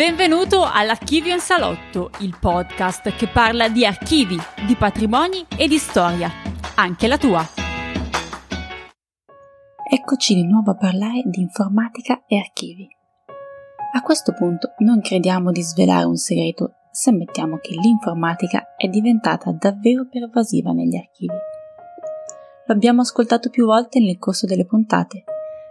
Benvenuto all'Archivio in Salotto, il podcast che parla di archivi, di patrimoni e di storia, anche la tua. Eccoci di nuovo a parlare di informatica e archivi. A questo punto non crediamo di svelare un segreto se ammettiamo che l'informatica è diventata davvero pervasiva negli archivi. Lo abbiamo ascoltato più volte nel corso delle puntate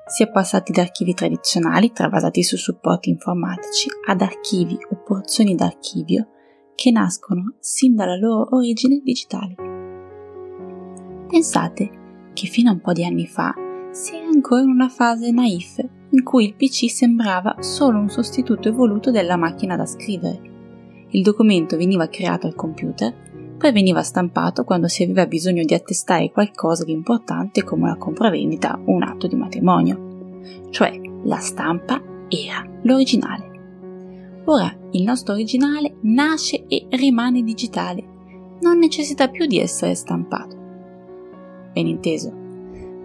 si è passati da archivi tradizionali travasati su supporti informatici ad archivi o porzioni d'archivio che nascono sin dalla loro origine digitali. Pensate che fino a un po' di anni fa si era ancora in una fase naif in cui il PC sembrava solo un sostituto evoluto della macchina da scrivere. Il documento veniva creato al computer, poi veniva stampato quando si aveva bisogno di attestare qualcosa di importante come la compravendita o un atto di matrimonio. Cioè, la stampa era l'originale. Ora il nostro originale nasce e rimane digitale, non necessita più di essere stampato. Ben inteso,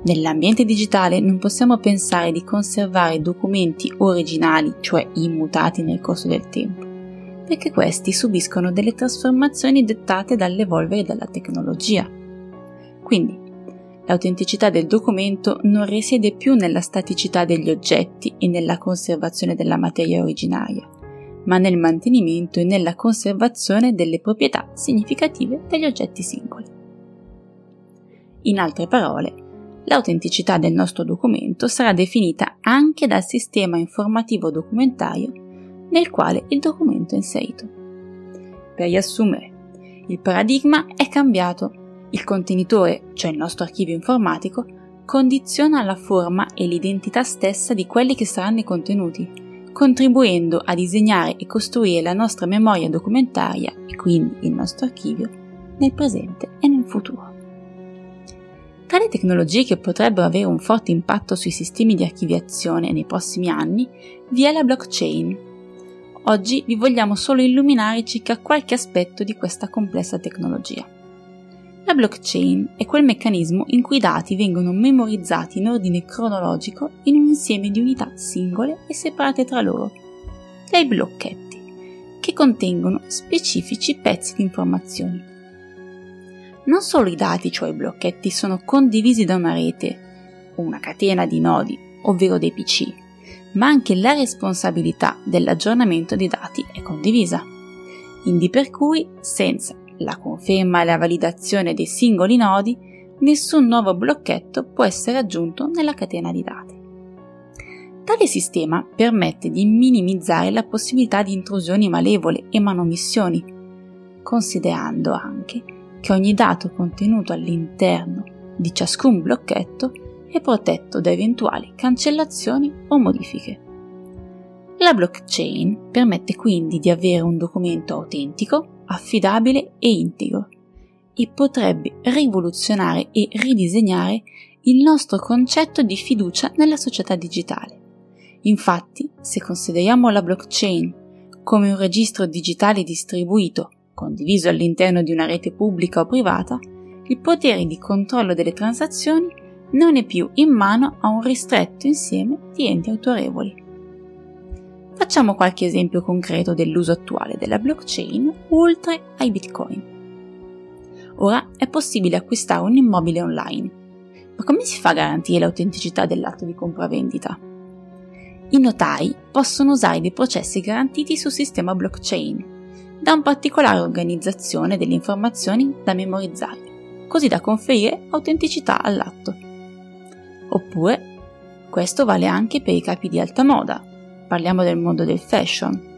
Nell'ambiente digitale non possiamo pensare di conservare documenti originali, cioè immutati nel corso del tempo, perché questi subiscono delle trasformazioni dettate dall'evolvere della tecnologia. Quindi, l'autenticità del documento non risiede più nella staticità degli oggetti e nella conservazione della materia originaria, ma nel mantenimento e nella conservazione delle proprietà significative degli oggetti singoli. In altre parole, l'autenticità del nostro documento sarà definita anche dal sistema informativo documentario nel quale il documento è inserito. Per riassumere, il paradigma è cambiato. Il contenitore, cioè il nostro archivio informatico, condiziona la forma e l'identità stessa di quelli che saranno i contenuti, contribuendo a disegnare e costruire la nostra memoria documentaria e quindi il nostro archivio nel presente e nel futuro. Tali tecnologie che potrebbero avere un forte impatto sui sistemi di archiviazione nei prossimi anni vi è la blockchain. Oggi vi vogliamo solo illuminare circa qualche aspetto di questa complessa tecnologia. La blockchain è quel meccanismo in cui i dati vengono memorizzati in ordine cronologico in un insieme di unità singole e separate tra loro, dai blocchetti, che contengono specifici pezzi di informazioni non solo i dati, cioè i blocchetti, sono condivisi da una rete una catena di nodi, ovvero dei PC, ma anche la responsabilità dell'aggiornamento dei dati è condivisa. Indi per cui, senza la conferma e la validazione dei singoli nodi, nessun nuovo blocchetto può essere aggiunto nella catena di dati. Tale sistema permette di minimizzare la possibilità di intrusioni malevole e manomissioni, considerando anche che ogni dato contenuto all'interno di ciascun blocchetto è protetto da eventuali cancellazioni o modifiche. La blockchain permette quindi di avere un documento autentico, affidabile e integro e potrebbe rivoluzionare e ridisegnare il nostro concetto di fiducia nella società digitale. Infatti, se consideriamo la blockchain come un registro digitale distribuito condiviso all'interno di una rete pubblica o privata, il potere di controllo delle transazioni non è più in mano a un ristretto insieme di enti autorevoli. Facciamo qualche esempio concreto dell'uso attuale della blockchain oltre ai bitcoin. Ora è possibile acquistare un immobile online, ma come si fa a garantire l'autenticità dell'atto di compravendita? I notai possono usare dei processi garantiti sul sistema blockchain da un particolare organizzazione delle informazioni da memorizzare, così da conferire autenticità all'atto. Oppure, questo vale anche per i capi di alta moda, parliamo del mondo del fashion.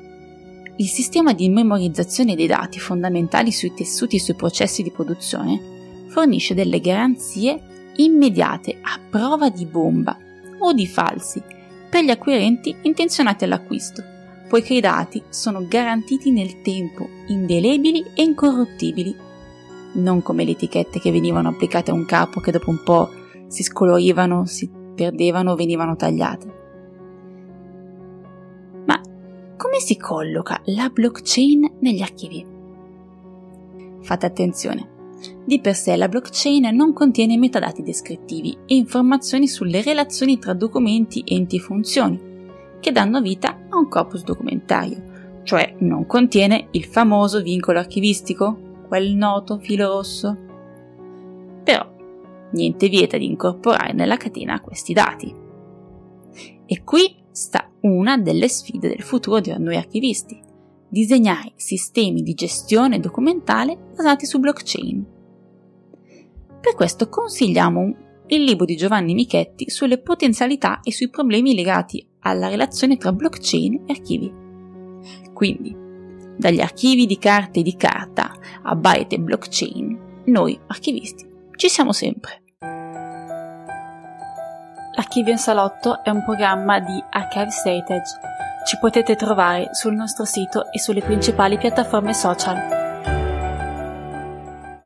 Il sistema di memorizzazione dei dati fondamentali sui tessuti e sui processi di produzione fornisce delle garanzie immediate a prova di bomba o di falsi per gli acquirenti intenzionati all'acquisto poiché i dati sono garantiti nel tempo, indelebili e incorruttibili, non come le etichette che venivano applicate a un capo che dopo un po' si scolorivano, si perdevano venivano tagliate. Ma come si colloca la blockchain negli archivi? Fate attenzione. Di per sé la blockchain non contiene metadati descrittivi e informazioni sulle relazioni tra documenti, enti e funzioni, che danno vita a un corpus documentario, cioè non contiene il famoso vincolo archivistico, quel noto filo rosso. Però niente vieta di incorporare nella catena questi dati. E qui sta una delle sfide del futuro di noi archivisti, disegnare sistemi di gestione documentale basati su blockchain. Per questo consigliamo il libro di Giovanni Michetti sulle potenzialità e sui problemi legati alla relazione tra blockchain e archivi. Quindi, dagli archivi di carte e di carta a byte e blockchain, noi archivisti ci siamo sempre. Archivio in Salotto è un programma di Archive Heritage. Ci potete trovare sul nostro sito e sulle principali piattaforme social.